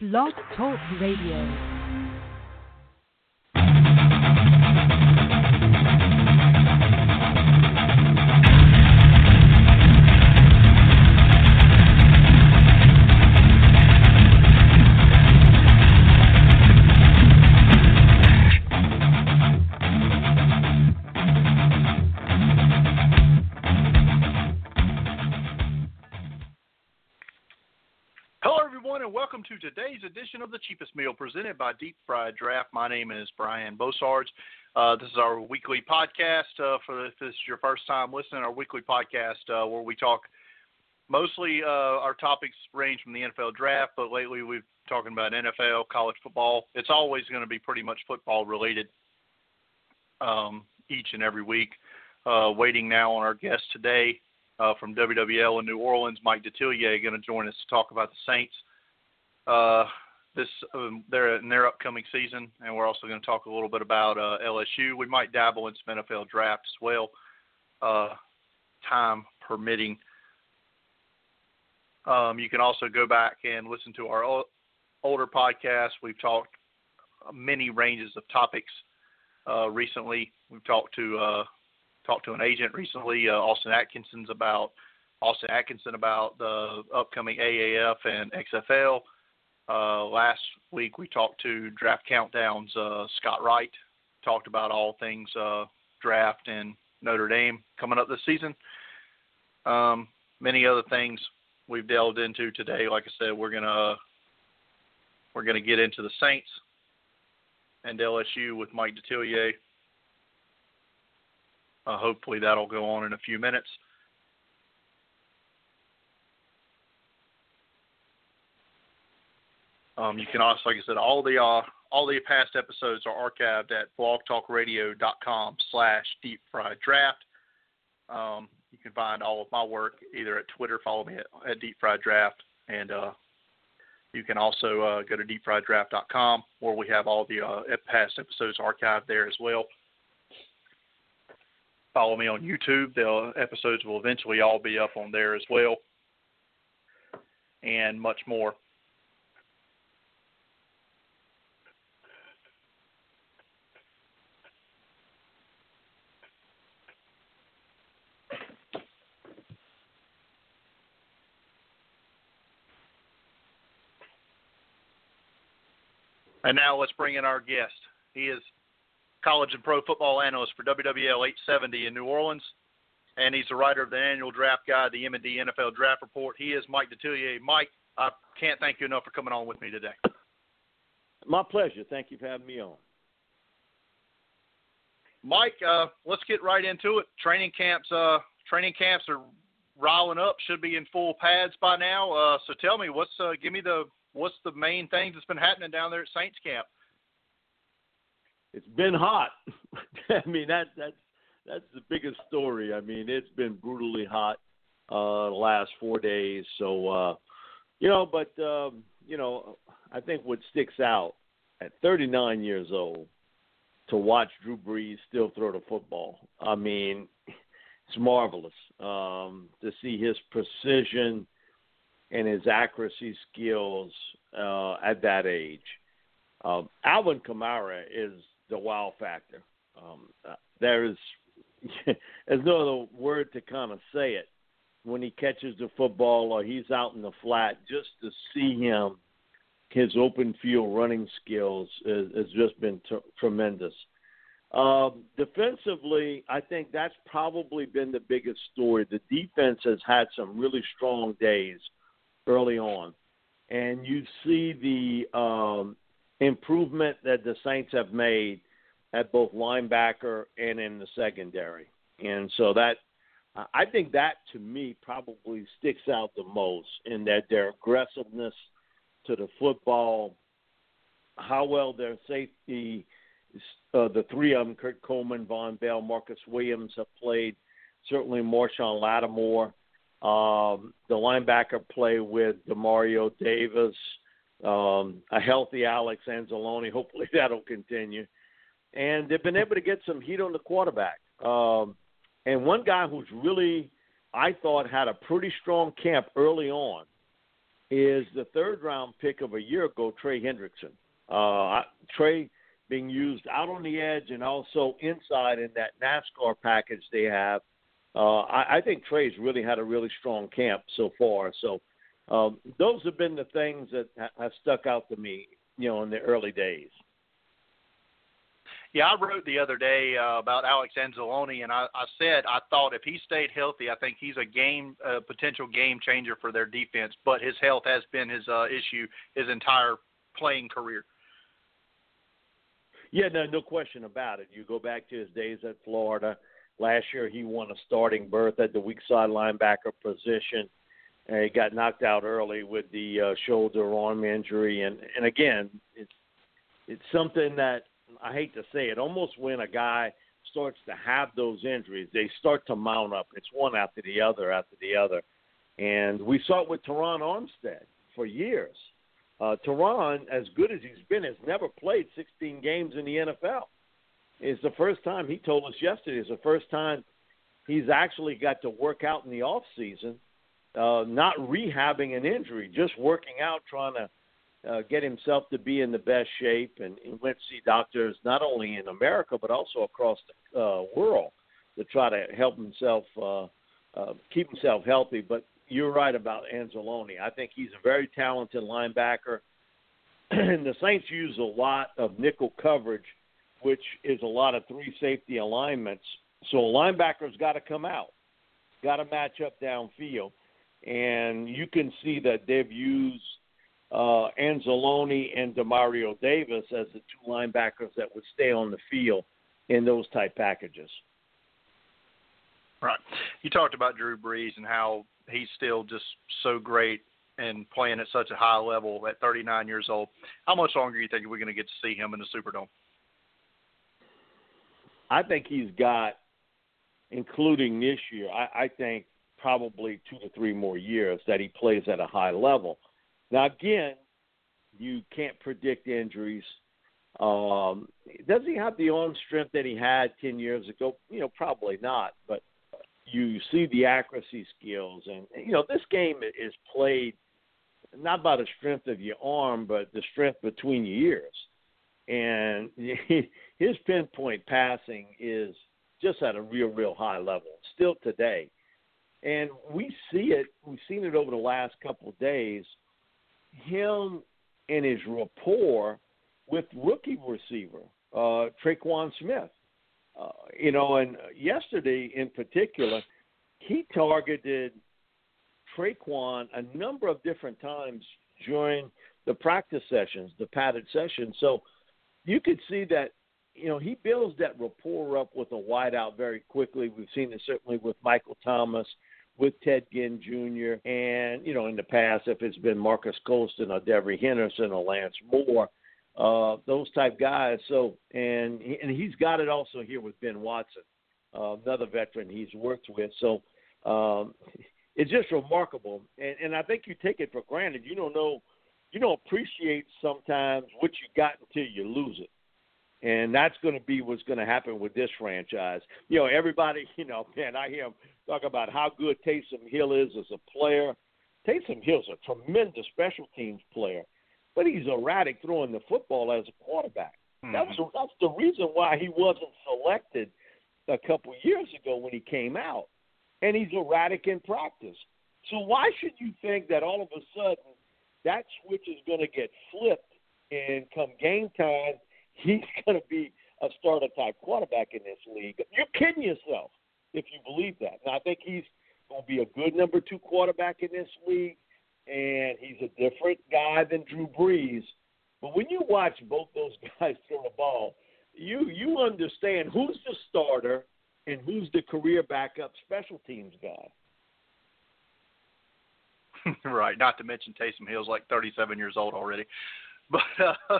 Blog Talk Radio. By Deep Fried Draft. My name is Brian Bosarge. Uh, this is our weekly podcast. Uh, for if this is your first time listening, our weekly podcast uh, where we talk mostly uh, our topics range from the NFL draft, but lately we've talking about NFL, college football. It's always going to be pretty much football related um, each and every week. Uh, waiting now on our guest today, uh, from WWL in New Orleans, Mike Detillier, going to join us to talk about the Saints. This um, they're in their upcoming season, and we're also going to talk a little bit about uh, LSU. We might dabble in some NFL draft as well, uh, time permitting. Um, you can also go back and listen to our older podcasts. We've talked many ranges of topics uh, recently. We've talked to uh, talked to an agent recently, uh, Austin Atkinson's about Austin Atkinson about the upcoming AAF and XFL. Uh, last week we talked to Draft Countdown's uh, Scott Wright, talked about all things uh, draft and Notre Dame coming up this season. Um, many other things we've delved into today. Like I said, we're gonna we're gonna get into the Saints and LSU with Mike Detillier. Uh, hopefully that'll go on in a few minutes. Um, you can also, like I said, all the uh, all the past episodes are archived at blogtalkradio.com slash deep fried draft. Um, you can find all of my work either at Twitter, follow me at, at deep fried draft, and uh, you can also uh, go to deepfrieddraft.com where we have all the uh, past episodes archived there as well follow me on YouTube. The episodes will eventually all be up on there as well, and much more. And now let's bring in our guest. He is college and pro football analyst for WWL 870 in New Orleans, and he's the writer of the annual draft guide, the M&D NFL Draft Report. He is Mike Detillier. Mike, I can't thank you enough for coming on with me today. My pleasure. Thank you for having me on. Mike, uh, let's get right into it. Training camps, uh, training camps are riling up. Should be in full pads by now. Uh, so tell me, what's uh, give me the what's the main thing that's been happening down there at Saints camp? it's been hot. I mean that that's that's the biggest story. I mean it's been brutally hot uh the last four days. So uh you know, but um, you know, I think what sticks out at 39 years old to watch Drew Brees still throw the football. I mean, it's marvelous um, to see his precision and his accuracy skills uh, at that age. Um, Alvin Kamara is the wow factor. Um, uh, there is there's no other word to kind of say it when he catches the football or he's out in the flat. Just to see him, his open field running skills has, just been t- tremendous. Um, defensively, I think that's probably been the biggest story. The defense has had some really strong days early on, and you see the um, improvement that the Saints have made at both linebacker and in the secondary. And so that I think that to me probably sticks out the most in that their aggressiveness to the football, how well their safety, uh, the three of them, Kurt Coleman, Vonn Bell, Marcus Williams, have played. Certainly Marshon Lattimore. Um, the linebacker play with Demario Davis, um, a healthy Alex Anzalone. Hopefully that'll continue. And they've been able to get some heat on the quarterback. Um, and one guy who's really, I thought, had a pretty strong camp early on is the third round pick of a year ago, Trey Hendrickson. Uh, Trey being used out on the edge and also inside in that NASCAR package they have. Uh, I, I think Trey's really had a really strong camp so far. So um, those have been the things that have stuck out to me, you know, in the early days. Yeah, I wrote the other day uh, about Alex Anzalone, and I, I said I thought if he stayed healthy, I think he's a game uh, potential game changer for their defense. But his health has been his uh, issue his entire playing career. Yeah, no, no question about it. You go back to his days at Florida. Last year, he won a starting berth at the weak side linebacker position. And he got knocked out early with the uh, shoulder arm injury, and and again, it's it's something that I hate to say it. Almost when a guy starts to have those injuries, they start to mount up. It's one after the other after the other, and we saw it with Terron Armstead for years. Uh, Terron, as good as he's been, has never played 16 games in the NFL. It's the first time he told us yesterday. It's the first time he's actually got to work out in the off season, uh, not rehabbing an injury, just working out, trying to uh, get himself to be in the best shape. And he went to see doctors not only in America but also across the uh, world to try to help himself uh, uh, keep himself healthy. But you're right about Anzalone. I think he's a very talented linebacker. and the Saints use a lot of nickel coverage, which is a lot of three safety alignments. So a linebacker's got to come out, got to match up downfield. And you can see that they've used uh, Anzalone and Demario Davis as the two linebackers that would stay on the field in those type packages. Right. You talked about Drew Brees and how he's still just so great and playing at such a high level at 39 years old. How much longer do you think we're going to get to see him in the Superdome? I think he's got, including this year, I, I think probably two to three more years that he plays at a high level. Now, again, you can't predict injuries. Um, does he have the arm strength that he had 10 years ago? You know, probably not. But you see the accuracy skills, and you know this game is played not by the strength of your arm, but the strength between your ears. And his pinpoint passing is just at a real, real high level still today. And we see it. We've seen it over the last couple of days. Him and his rapport with rookie receiver uh, Tre'Quan Smith. Uh, you know, and yesterday in particular, he targeted Tre'Quan a number of different times during the practice sessions, the padded sessions. So you could see that, you know, he builds that rapport up with a wideout very quickly. We've seen it certainly with Michael Thomas, with Ted Ginn Jr., and, you know, in the past, if it's been Marques Colston or Devery Henderson or Lance Moore, uh, those type guys. So, and and he's got it also here with Ben Watson, uh, another veteran he's worked with. So, um, it's just remarkable, and and I think you take it for granted. You don't know, you don't appreciate sometimes what you got until you lose it. And that's going to be what's going to happen with this franchise. You know, everybody, you know, man, I hear him talk about how good Taysom Hill is as a player. Taysom Hill's a tremendous special teams player but he's erratic throwing the football as a quarterback. Mm-hmm. That was that's the reason why he wasn't selected a couple years ago when he came out, and he's erratic in practice. So why should you think that all of a sudden that switch is going to get flipped and come game time, he's going to be a starter type quarterback in this league? You're kidding yourself if you believe that. Now I think he's going to be a good number two quarterback in this league and he's a different guy than Drew Brees. But when you watch both those guys throw the ball, you you understand who's the starter and who's the career backup special teams guy. right. Not to mention Taysom Hill's like 37 years old already. But uh,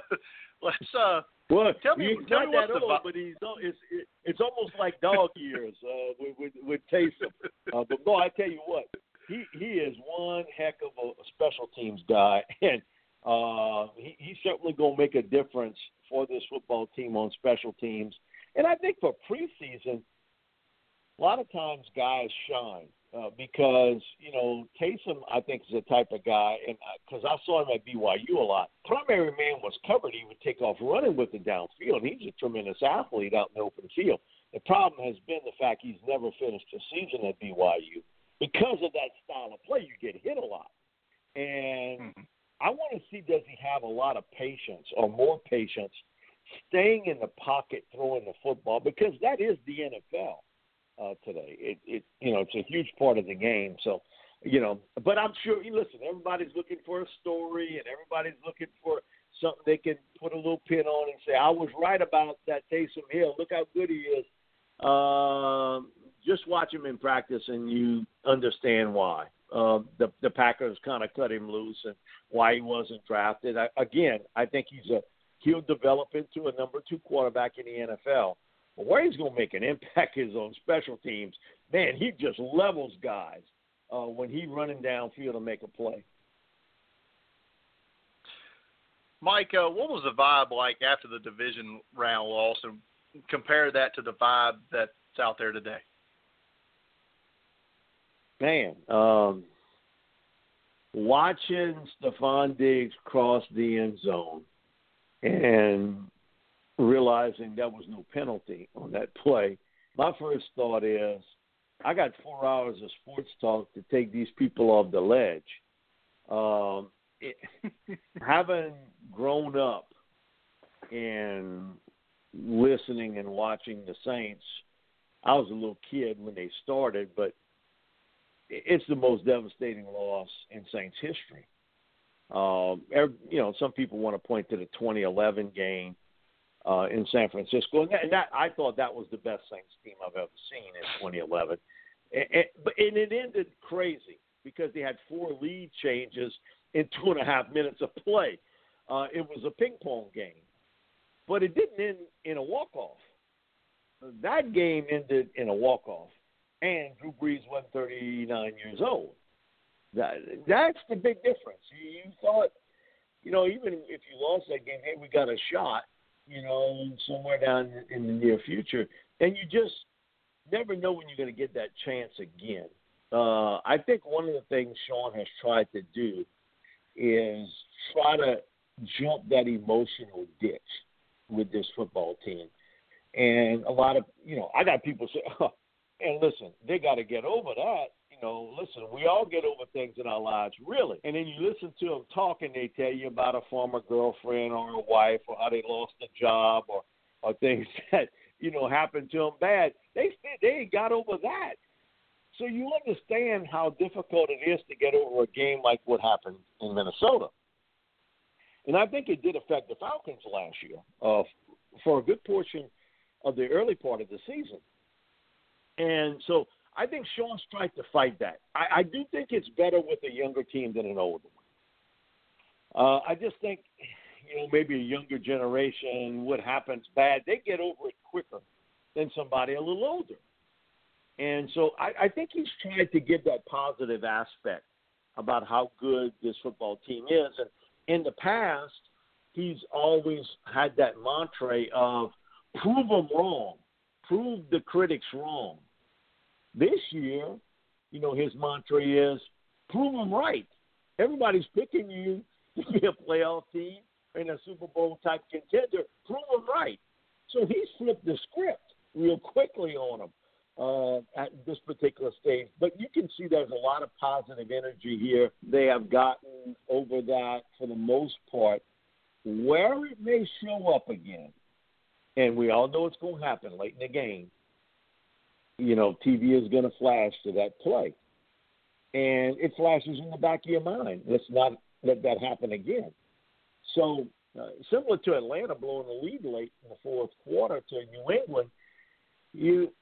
let's uh, well, tell me, he's tell not me that old, the, but he's it's it's almost like dog years uh, with with, with Taysom. Uh, but boy, I tell you what, he he is one heck of a special teams guy, and uh, he, he's certainly going to make a difference for this football team on special teams. And I think for preseason, a lot of times guys shine uh, because you know Taysom, I think, is the type of guy, and because uh, I saw him at BYU a lot. Primary man was covered; he would take off running with it downfield. He's a tremendous athlete out in the open field. The problem has been the fact he's never finished a season at BYU because of that style of play. You get hit a lot, and mm-hmm. I want to see does he have a lot of patience or more patience staying in the pocket throwing the football because that is the NFL uh, today. It, it, you know, it's a huge part of the game. So, you know, but I'm sure. you Listen, everybody's looking for a story, and everybody's looking for something they can put a little pin on and say, "I was right about that Taysom Hill. Look how good he is." Um, just watch him in practice, and you understand why. Uh, the the Packers kind of cut him loose, and why he wasn't drafted. I, again, I think he's a he'll develop into a number two quarterback in the NFL. But where he's going to make an impact is on special teams. Man, he just levels guys uh, when he's running downfield to make a play. Mike, uh, what was the vibe like after the division round loss, and compare that to the vibe that's out there today? Man, um, watching Stefon Diggs cross the end zone and realizing that was no penalty on that play, my first thought is I got four hours of sports talk to take these people off the ledge. Um, it, having grown up and listening and watching the Saints, I was a little kid when they started, but it's the most devastating loss in Saints history. Um, you know, some people want to point to the 2011 game uh, in San Francisco, and that, and that I thought that was the best Saints team I've ever seen in 2011. And, and, and it ended crazy because they had four lead changes in two and a half minutes of play. Uh, it was a ping pong game, but it didn't end in a walk off. That game ended in a walk off, and Drew Brees was 39 years old. That that's the big difference. You, you thought, you know, even if you lost that game, hey, we got a shot, you know, somewhere down in the near future, and you just never know when you're going to get that chance again. Uh, I think one of the things Sean has tried to do is try to jump that emotional ditch with this football team. And a lot of, you know, I got people say, oh, and listen, they got to get over that you know, listen, we all get over things in our lives, really. And then you listen to them talking, they tell you about a former girlfriend or a wife or how they lost a job or or things that you know happened to them bad. They they ain't got over that. So you understand how difficult it is to get over a game like what happened in Minnesota. And I think it did affect the Falcons last year uh, for a good portion of the early part of the season. And so I think Sean's tried to fight that. I, I do think it's better with a younger team than an older one. Uh, I just think, you know, maybe a younger generation, what happens bad, they get over it quicker than somebody a little older. And so I, I think he's tried to give that positive aspect about how good this football team is. And in the past, he's always had that mantra of prove them wrong, prove the critics wrong. This year, you know, his mantra is prove them right. Everybody's picking you to be a playoff team and a Super Bowl type contender. Prove them right. So he's flipped the script real quickly on them uh, at this particular stage. But you can see there's a lot of positive energy here. They have gotten over that for the most part. Where it may show up again, and we all know it's going to happen late in the game, you know, TV is going to flash to that play. And it flashes in the back of your mind. Let's not let that happen again. So, uh, similar to Atlanta blowing the lead late in the fourth quarter to New England, you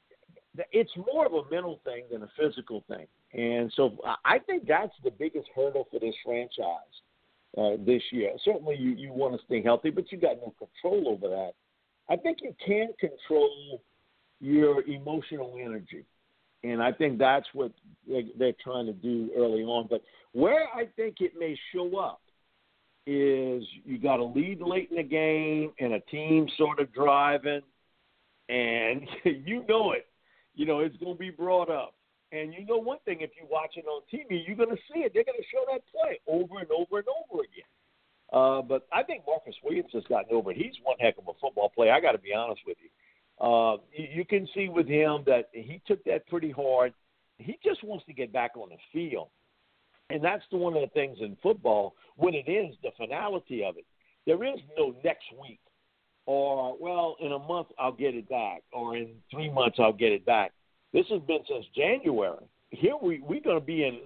it's more of a mental thing than a physical thing. And so I think that's the biggest hurdle for this franchise uh, this year. Certainly, you, you want to stay healthy, but you got no control over that. I think you can control your emotional energy. And I think that's what they're trying to do early on. But where I think it may show up is you got a lead late in the game and a team sort of driving, and you know it. you know, it's going to be brought up. And you know one thing, if you watch it on TV, you're going to see it. They're going to show that play over and over and over again. Uh, but I think Marcus Williams has gotten over it. He's one heck of a football player. I got to be honest with you. Uh, you, can see with him that he took that pretty hard. He just wants to get back on the field. And that's the one of the things in football when it is the finality of it. There is no next week or well, in a month I'll get it back, or in three months I'll get it back. This has been since January. Here we we're going to be in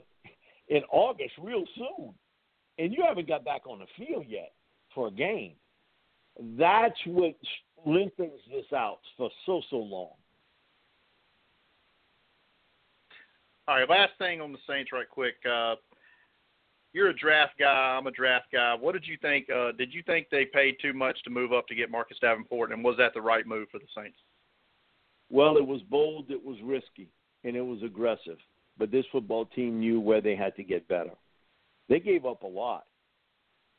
in August real soon, and you haven't got back on the field yet for a game. That's what lengthens this out for so so long. All right, last thing on the Saints, right quick. Uh, you're a draft guy. I'm a draft guy. What did you think? Uh, did you think they paid too much to move up to get Marcus Davenport, and was that the right move for the Saints? Well, it was bold, it was risky, and it was aggressive. But this football team knew where they had to get better. They gave up a lot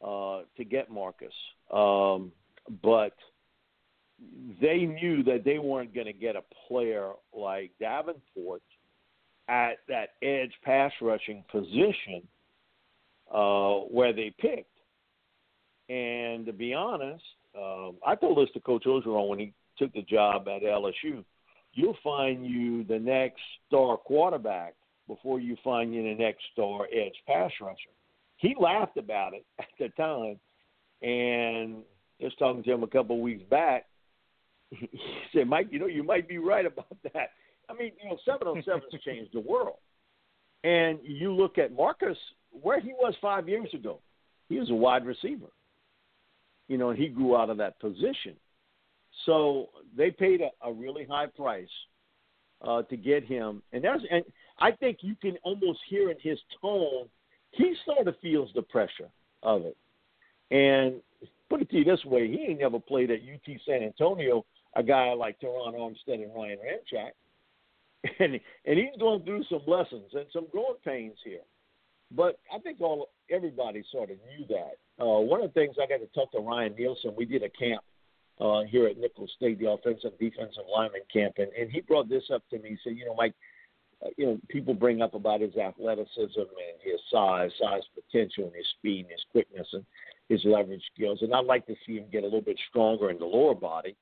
uh, to get Marcus, um, but they knew that they weren't going to get a player like Davenport at that edge pass rushing position uh, where they picked. And to be honest, um, I told this to Coach Orgeron when he took the job at LSU. You'll find you the next star quarterback before you find you the next star edge pass rusher. He laughed about it at the time, and just talking to him a couple of weeks back, he said, "Mike, you know, you might be right about that." I mean, you know, seven on seven has changed the world. And you look at Marcus where he was five years ago. He was a wide receiver. You know, he grew out of that position. So they paid a, a really high price uh, to get him, and there's and I think you can almost hear in his tone he sort of feels the pressure of it. And put it to you this way, he ain't never played at UT San Antonio a guy like Terron Armstead and Ryan Ramczyk. And and he's going through some lessons and some growing pains here. But I think all everybody sort of knew that. Uh, one of the things I got to talk to Ryan Nielsen. We did a camp uh, here at Nicholls State, the offensive defensive lineman camp, and, and he brought this up to me. He said, you know, Mike, uh, you know, people bring up about his athleticism and his size, size potential, and his speed and his quickness and his leverage skills. And I'd like to see him get a little bit stronger in the lower body.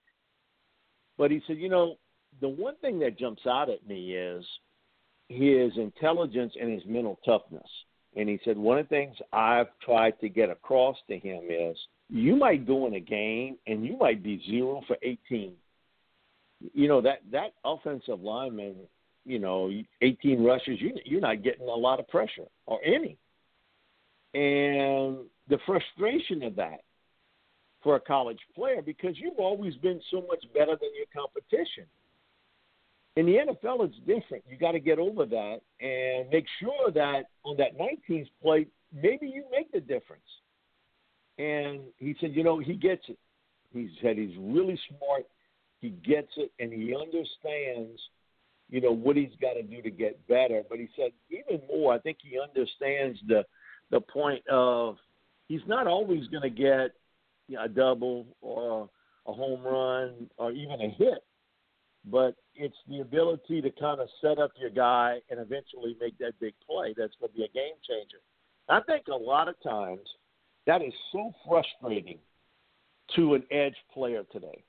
But he said, you know, the one thing that jumps out at me is his intelligence and his mental toughness and he said one of the things I've tried to get across to him is you might go in a game and you might be zero for 18. You know that that offensive lineman, you know, 18 rushes, you you're not getting a lot of pressure or any. And the frustration of that for a college player because you've always been so much better than your competition. In the NFL, it's different. You got to get over that and make sure that on that 19th play, maybe you make the difference. And he said, you know, he gets it. He said he's really smart. He gets it, and he understands, you know, what he's got to do to get better. But he said even more, I think he understands the the point of he's not always going to get you know, a double or a home run or even a hit but it's the ability to kind of set up your guy and eventually make that big play that's going to be a game changer. I think a lot of times that is so frustrating to an edge player today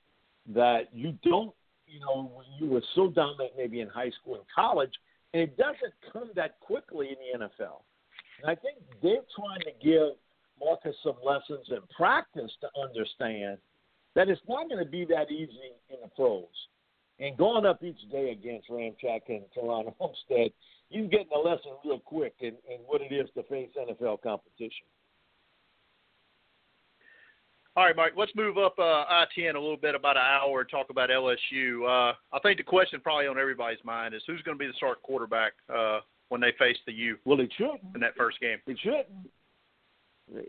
that you don't, you know, you were so dominant maybe in high school and college, and it doesn't come that quickly in the NFL. And I think they're trying to give Marcus some lessons and practice to understand that it's not going to be that easy in the pros and going up each day against Ramczyk and Terron Armstead, you're getting a lesson real quick in, in what it is to face NFL competition. All right, Mike, let's move up uh, I 10 a little bit, about an hour, and talk about LSU. Uh, I think the question probably on everybody's mind is who's going to be the start quarterback uh, when they face the U? Well, it shouldn't. In that first game. It shouldn't.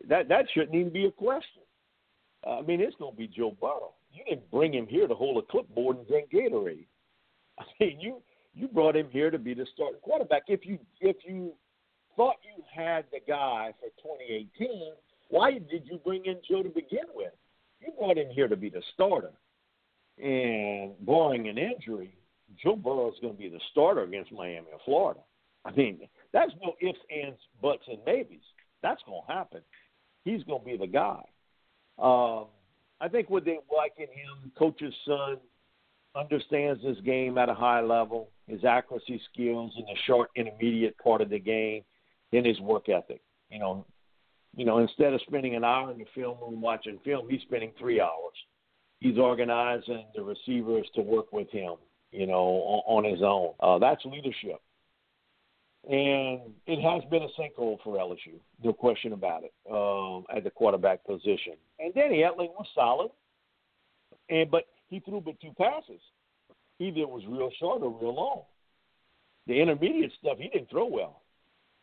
That, that shouldn't even be a question. I mean, it's going to be Joe Burrow you didn't bring him here to hold a clipboard and drink Gatorade. I mean, you you brought him here to be the starting quarterback. If you if you thought you had the guy for 2018, why did you bring in Joe to begin with? You brought him here to be the starter, and barring an injury, Joe Burrow is going to be the starter against Miami or Florida. I mean, that's no ifs, ands, buts, and maybes. That's going to happen. He's going to be the guy. Um, I think what they like in him, coach's son, understands this game at a high level, his accuracy skills in the short intermediate part of the game, and his work ethic. You know, you know, instead of spending an hour in the film room watching film, he's spending three hours. He's organizing the receivers to work with him, you know, on, on his own. Uh, that's leadership. And it has been a sinkhole for LSU, no question about it, um, at the quarterback position. And Danny Etling was solid, and but he threw but two passes. Either it was real short or real long. The intermediate stuff he didn't throw well.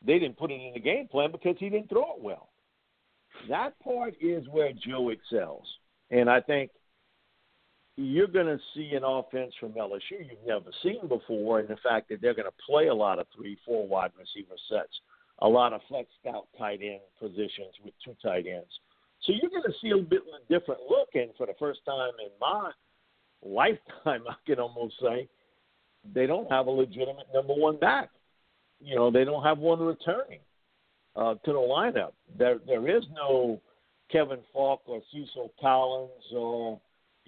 They didn't put it in the game plan because he didn't throw it well. That part is where Joe excels, and I think you're going to see an offense from LSU you've never seen before, and the fact that they're going to play a lot of three, four wide receiver sets, a lot of flex out tight end positions with two tight ends. So you're going to see a bit of a different look, and for the first time in my lifetime, I can almost say, they don't have a legitimate number one back. You know, they don't have one returning uh, to the lineup. There, there is no Kevin Faulk or Cecil Collins or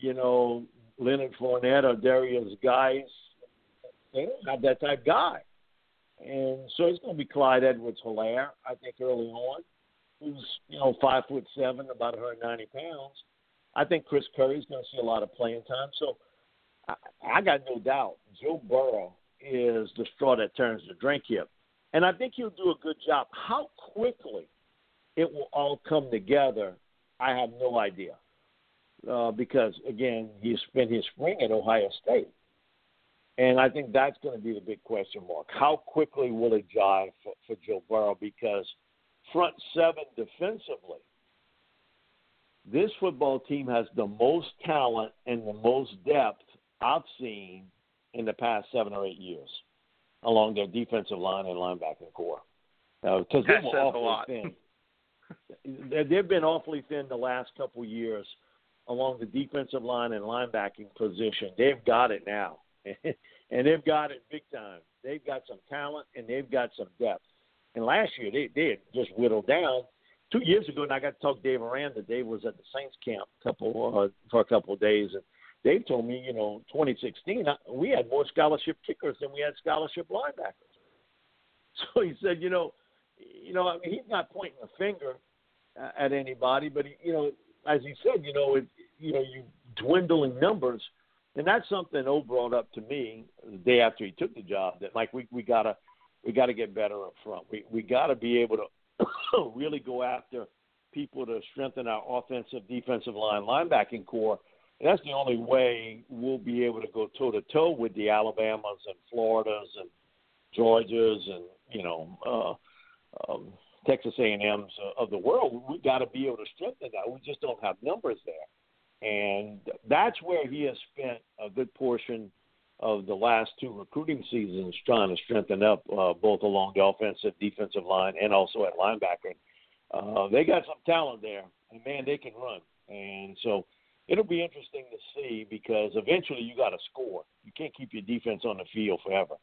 you know, Leonard Fournette or Derrius Guice. They don't have that type guy. And so it's going to be Clyde Edwards Helaire, I think, early on, who's, you know, five foot seven, about 190 pounds. I think Chris Curry's going to see a lot of playing time. So I, I got no doubt Joe Burrow is the straw that turns the drink here. And I think he'll do a good job. How quickly it will all come together, I have no idea uh, because again he spent his spring at Ohio State, and I think that's going to be the big question mark. How quickly will it jive for, for Joe Burrow? Because front seven defensively, this football team has the most talent and the most depth I've seen in the past seven or eight years along their defensive line and linebacking corps. Because uh, they were awfully thin. They've been awfully thin the last couple years along the defensive line and linebacking position. They've got it now, and they've got it big time. They've got some talent and they've got some depth. And last year they had just whittled down. Two years ago, and I got to talk to Dave Aranda. Dave was at the Saints camp a couple uh, for a couple of days, and Dave told me, you know, 2016 uh, we had more scholarship kickers than we had scholarship linebackers. So he said, you know, you know, I mean, he's not pointing a finger at anybody, but he, you know, as he said, you know, it, you know, you dwindling numbers, and that's something O brought up to me the day after he took the job. That like we we gotta we gotta get better up front. We we gotta be able to really go after people to strengthen our offensive, defensive line, linebacking corps. And that's the only way we'll be able to go toe to toe with the Alabamas and Floridas and Georgias and you know uh, um, Texas A&M's of the world. We've got to be able to strengthen that. We just don't have numbers there, and that's where he has spent a good portion of the last two recruiting seasons trying to strengthen up uh, both along the offensive, defensive line, and also at linebacker. Uh, they got some talent there, and man, they can run. And so it'll be interesting to see because eventually you got to score. You can't keep your defense on the field forever.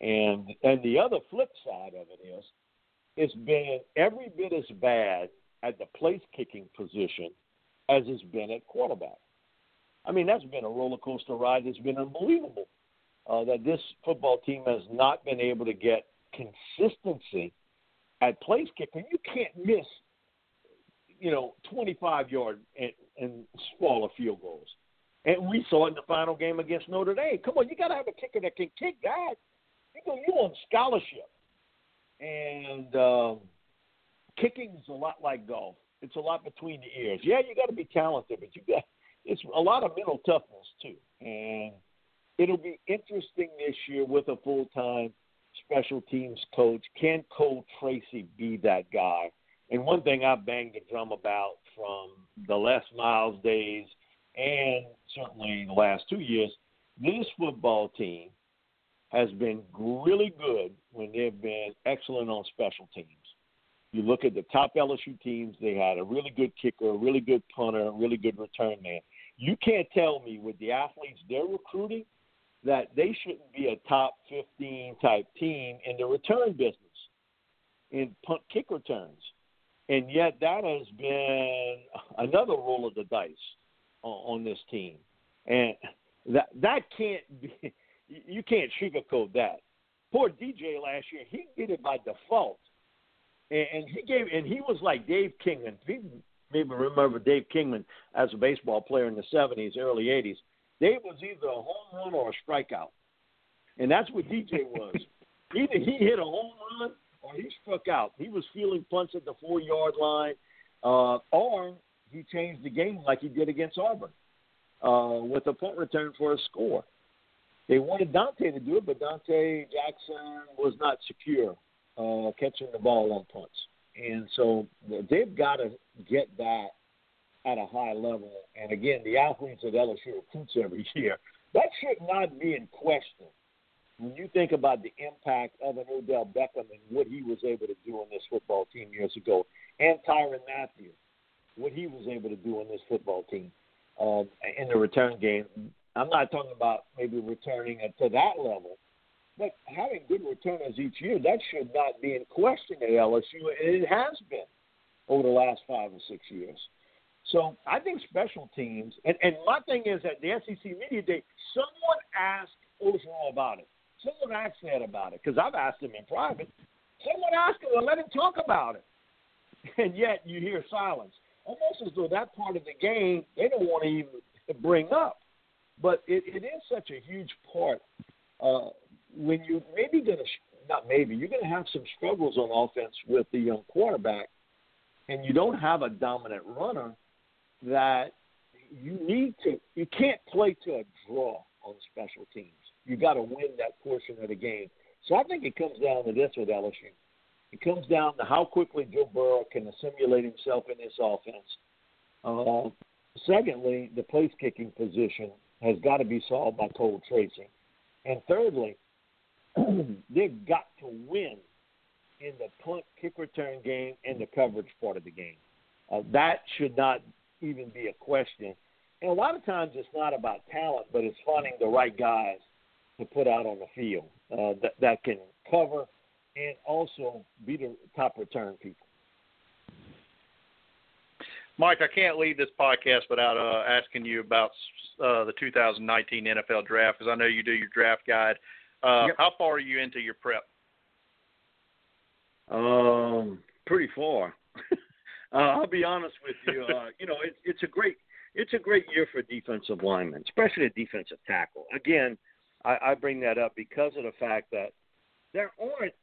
And and the other flip side of it is it's been every bit as bad at the place kicking position as it's been at quarterback. I mean, that's been a roller coaster ride. It's been unbelievable uh, that this football team has not been able to get consistency at place kicking. You can't miss, you know, 25 yard and, and smaller field goals. And we saw it in the final game against Notre Dame. Come on, you got to have a kicker that can kick, guys. You go, you on scholarship and um, kicking is a lot like golf. It's a lot between the ears. Yeah, you got to be talented, but you got it's a lot of mental toughness too. And it'll be interesting this year with a full time special teams coach. Can Cole Tracy be that guy? And one thing I banged the drum about from the Les Miles days and certainly the last two years, this football team has been really good when they've been excellent on special teams. You look at the top LSU teams, they had a really good kicker, a really good punter, a really good return man. You can't tell me with the athletes they're recruiting that they shouldn't be a top 15 type team in the return business, in punt kick returns. And yet that has been another roll of the dice on, on this team. And that that can't be you can't sugarcoat that. Poor DJ last year, he did it by default. And, and he gave and he was like Dave Kingman. If maybe remember Dave Kingman as a baseball player in the seventies, early eighties Dave was either a home run or a strikeout, and that's what DJ was. either he hit a home run or he struck out. He was feeling punts at the four yard line, uh, or he changed the game like he did against Auburn uh, with a punt return for a score. They wanted Dante to do it, but Dante Jackson was not secure uh, catching the ball on punts. And so they've got to get that at a high level. And again, the athletes that LSU recruits every year, that should not be in question when you think about the impact of an Odell Beckham and what he was able to do on this football team years ago, and Tyrann Mathieu, what he was able to do on this football team um, in the return game. I'm not talking about maybe returning it to that level, but having good returners each year, that should not be in question at LSU, and it has been over the last five or six years. So I think special teams, and, and my thing is at the SEC Media Day, someone asked Orgeron about it. Someone asked Ed about it because I've asked him in private. Someone asked him and let him talk about it. And yet you hear silence. Almost as though that part of the game they don't want to even bring up. But it, it is such a huge part uh, when you maybe going to, not maybe, you're going to have some struggles on offense with the young quarterback and you don't have a dominant runner – that you need to you can't play to a draw on special teams. You got to win that portion of the game. So I think it comes down to this with LSU. It comes down to how quickly Joe Burrow can assimilate himself in this offense. Uh, secondly, the place kicking position has got to be solved by Cole Tracy. And thirdly, they've got to win in the punt kick return game and the coverage part of the game. Uh, that should not even be a question. And a lot of times it's not about talent, but it's finding the right guys to put out on the field uh, that, that can cover and also be the top return people. Mike, I can't leave this podcast without uh, asking you about uh, the 2019 NFL Draft because I know you do your draft guide. Uh, yep. How far are you into your prep? Um, pretty far. Uh, I'll be honest with you. Uh, you know, it, it's a great it's a great year for defensive linemen, especially a defensive tackle. Again, I, I bring that up because of the fact that there aren't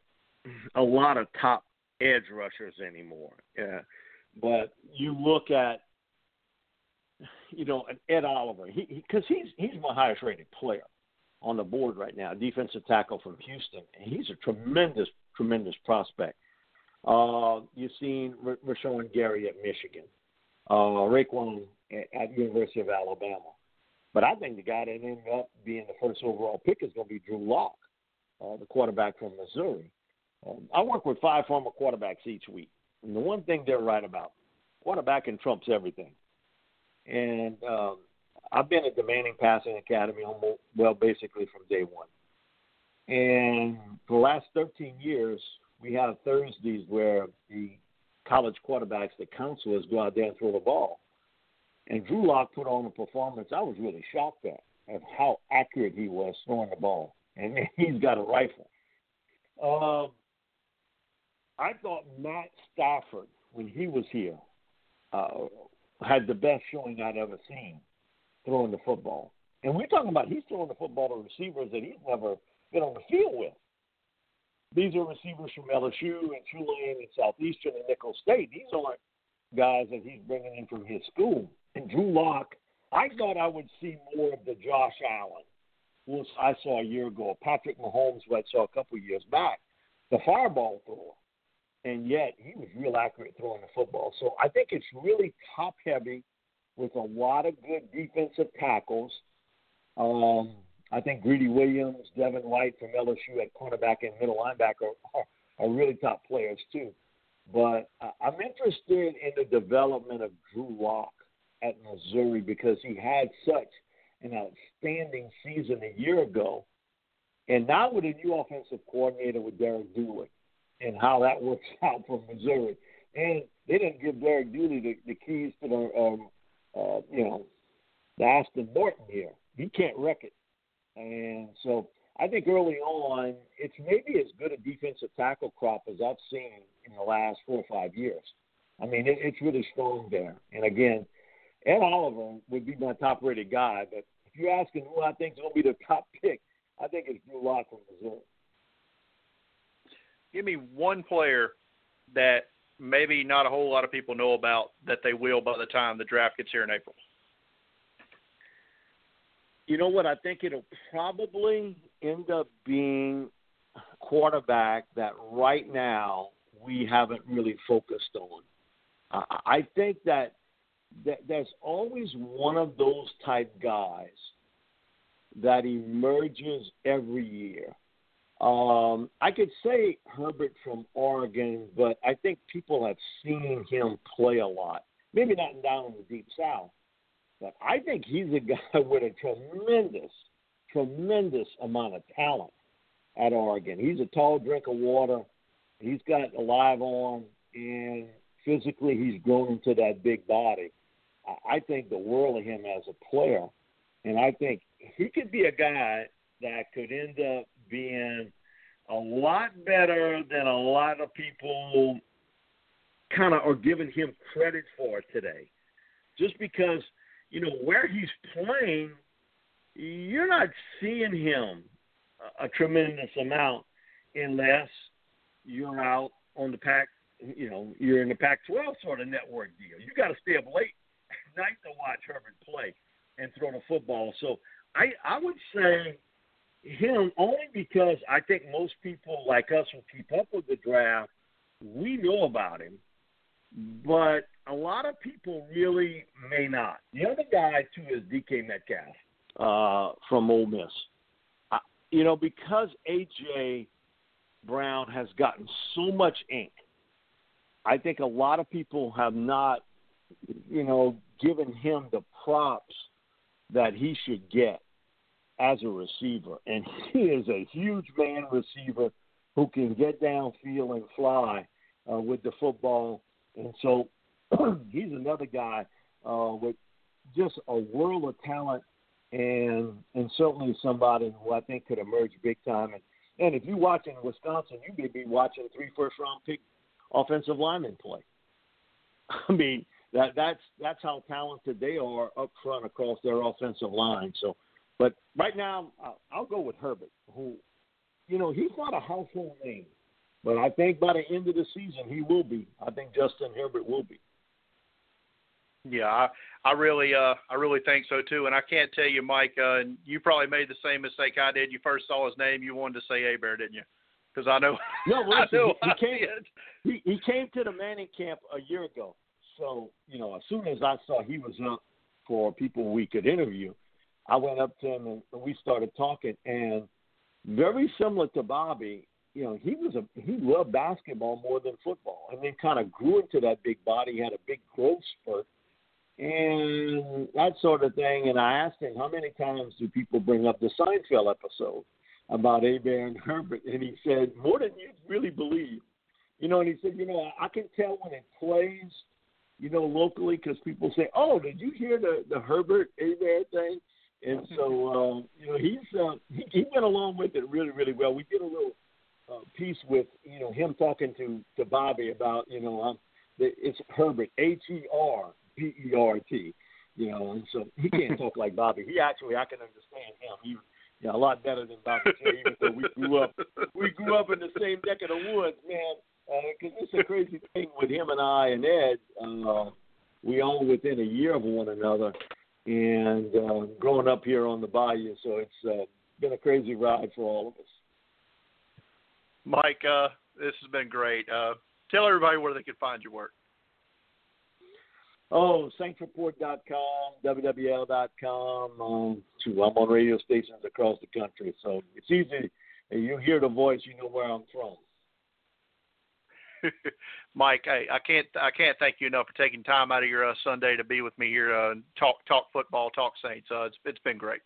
a lot of top edge rushers anymore. Yeah. But you look at, you know, Ed Oliver, because he, he's he's my highest rated player on the board right now, defensive tackle from Houston. And he's a tremendous, tremendous prospect. Uh, you've seen R- Rashan Gary at Michigan, uh, Raekwon at, at University of Alabama. But I think the guy that ended up being the first overall pick is going to be Drew Lock, uh, the quarterback from Missouri. Um, I work with five former quarterbacks each week, and the one thing they're right about, quarterbacking trumps everything. And um, I've been at the Manning Passing Academy almost, well, basically from day one. And for the last 13 years, we have Thursdays where the college quarterbacks, the counselors, go out there and throw the ball. And Drew Lock put on a performance I was really shocked at, of how accurate he was throwing the ball. And he's got a rifle. Um, I thought Matt Stafford, when he was here, uh, had the best showing I'd ever seen throwing the football. And we're talking about he's throwing the football to receivers that he's never been on the field with. These are receivers from LSU and Tulane and Southeastern and Nicholls State. These aren't guys that he's bringing in from his school. And Drew Lock, I thought I would see more of the Josh Allen, who I saw a year ago, Patrick Mahomes, who I saw a couple years back, the fireball thrower. And yet he was real accurate throwing the football. So I think it's really top heavy with a lot of good defensive tackles. Um, I think Greedy Williams, Devin White from LSU at cornerback and middle linebacker are, are really top players too. But I'm interested in the development of Drew Lock at Missouri because he had such an outstanding season a year ago. And now with a new offensive coordinator with Derek Dooley and how that works out for Missouri. And they didn't give Derek Dooley the, the keys to the, um, uh, you know, the Aston Martin here. He can't wreck it. And so I think early on, it's maybe as good a defensive tackle crop as I've seen in the last four or five years. I mean, it, it's really strong there. And again, Ed Oliver would be my top rated guy, but if you're asking who I think is going to be the top pick, I think it's Drew Lock from Missouri. Give me one player that maybe not a whole lot of people know about that they will by the time the draft gets here in April. You know what? I think it'll probably end up being quarterback that right now we haven't really focused on. I think that, that there's always one of those type guys that emerges every year. Um, I could say Herbert from Oregon, but I think people have seen him play a lot. Maybe not down in the deep south, but I think he's a guy with a tremendous, tremendous amount of talent at Oregon. He's a tall drink of water. He's got a live arm, and physically he's grown into that big body. I think the world of him as a player, and I think he could be a guy that could end up being a lot better than a lot of people kind of are giving him credit for today. Just because, you know, where he's playing, you're not seeing him a, a tremendous amount unless you're out on the pack, you know, you're in the Pac 12 sort of network deal. You got to stay up late at night to watch Herbert play and throw the football. So I, I would say him only because I think most people like us who keep up with the draft, we know about him, but a lot of people really may not. The other guy too is DK Metcalf uh, from Ole Miss. Uh, you know, because AJ Brown has gotten so much ink, I think a lot of people have not, you know, given him the props that he should get as a receiver. And he is a huge man receiver who can get downfield and fly uh, with the football. And so he's another guy uh, with just a world of talent and and certainly somebody who I think could emerge big time. And and if you're watching Wisconsin, you may be watching three first round pick offensive linemen play. I mean that that's that's how talented they are up front across their offensive line. So but right now, I'll go with Herbert, who, you know, he's not a household name, but I think by the end of the season he will be. I think Justin Herbert will be. Yeah, I, I really, uh, I really think so too. And I can't tell you, Mike, uh, and you probably made the same mistake I did. You first saw his name, you wanted to say A Bear, didn't you? Because I know. No, listen, I know he, he came. He, he came to the Manning camp a year ago. So you know, as soon as I saw he was up for people we could interview, I went up to him and we started talking. And very similar to Bobby, you know, he was a he loved basketball more than football, and then kind of grew into that big body. Had a big growth spurt, and that sort of thing. And I asked him how many times do people bring up the Seinfeld episode about Hebert and Herbert, and he said more than you really believe. You know, and he said, you know, I can tell when it plays, you know, locally because people say, "Oh, did you hear the the Herbert Hebert thing?" And so um, you know he's uh, he, he went along with it really really well. We did a little uh, piece with you know him talking to to Bobby about you know um, the, it's Herbert H E R B E R T, you know, and so he can't talk like Bobby. He actually I can understand him. He you a lot better than Bobby J. Even though we grew up we grew up in the same neck of the woods, man. Because uh, it's a crazy thing with him and I and Ed. Uh, we all within a year of one another and uh, growing up here on the bayou. So it's uh, been a crazy ride for all of us. Mike, uh, this has been great. Uh, tell everybody where they can find your work. Oh, saintsreport.com, WWL.com. Um, too. I'm on radio stations across the country, so it's easy. You hear the voice, you know where I'm from. Mike, hey, I can't I can't thank you enough for taking time out of your uh, Sunday to be with me here uh, and talk talk football, talk Saints. Uh, it's it's been great.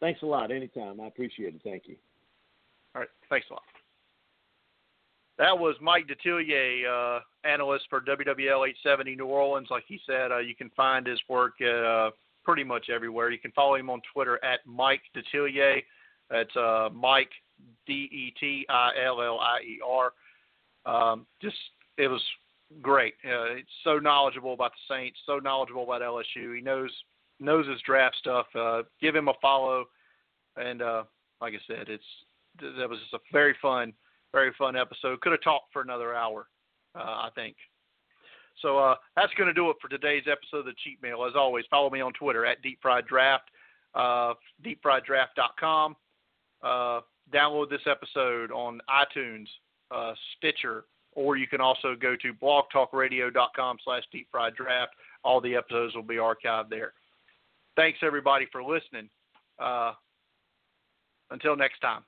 Thanks a lot. Anytime. I appreciate it. Thank you. All right. Thanks a lot. That was Mike Detillier, uh, analyst for WWL 870 New Orleans. Like he said, uh, you can find his work at, uh, pretty much everywhere. You can follow him on Twitter at Mike Detillier. That's uh, Mike D E T I L L I E R. Um, just it was great. Uh, it's so knowledgeable about the Saints, so knowledgeable about LSU. He knows knows his draft stuff. Uh, give him a follow, and uh, like I said, it's that was just a very fun, very fun episode. Could have talked for another hour, uh, I think. So uh, that's going to do it for today's episode of the Cheat Meal. As always, follow me on Twitter at Deep Fried Draft, uh, deepfrieddraft.com. Uh, download this episode on iTunes, uh, Stitcher, or you can also go to blogtalkradio.com slash deep fried draft. All the episodes will be archived there. Thanks, everybody, for listening. Uh, until next time.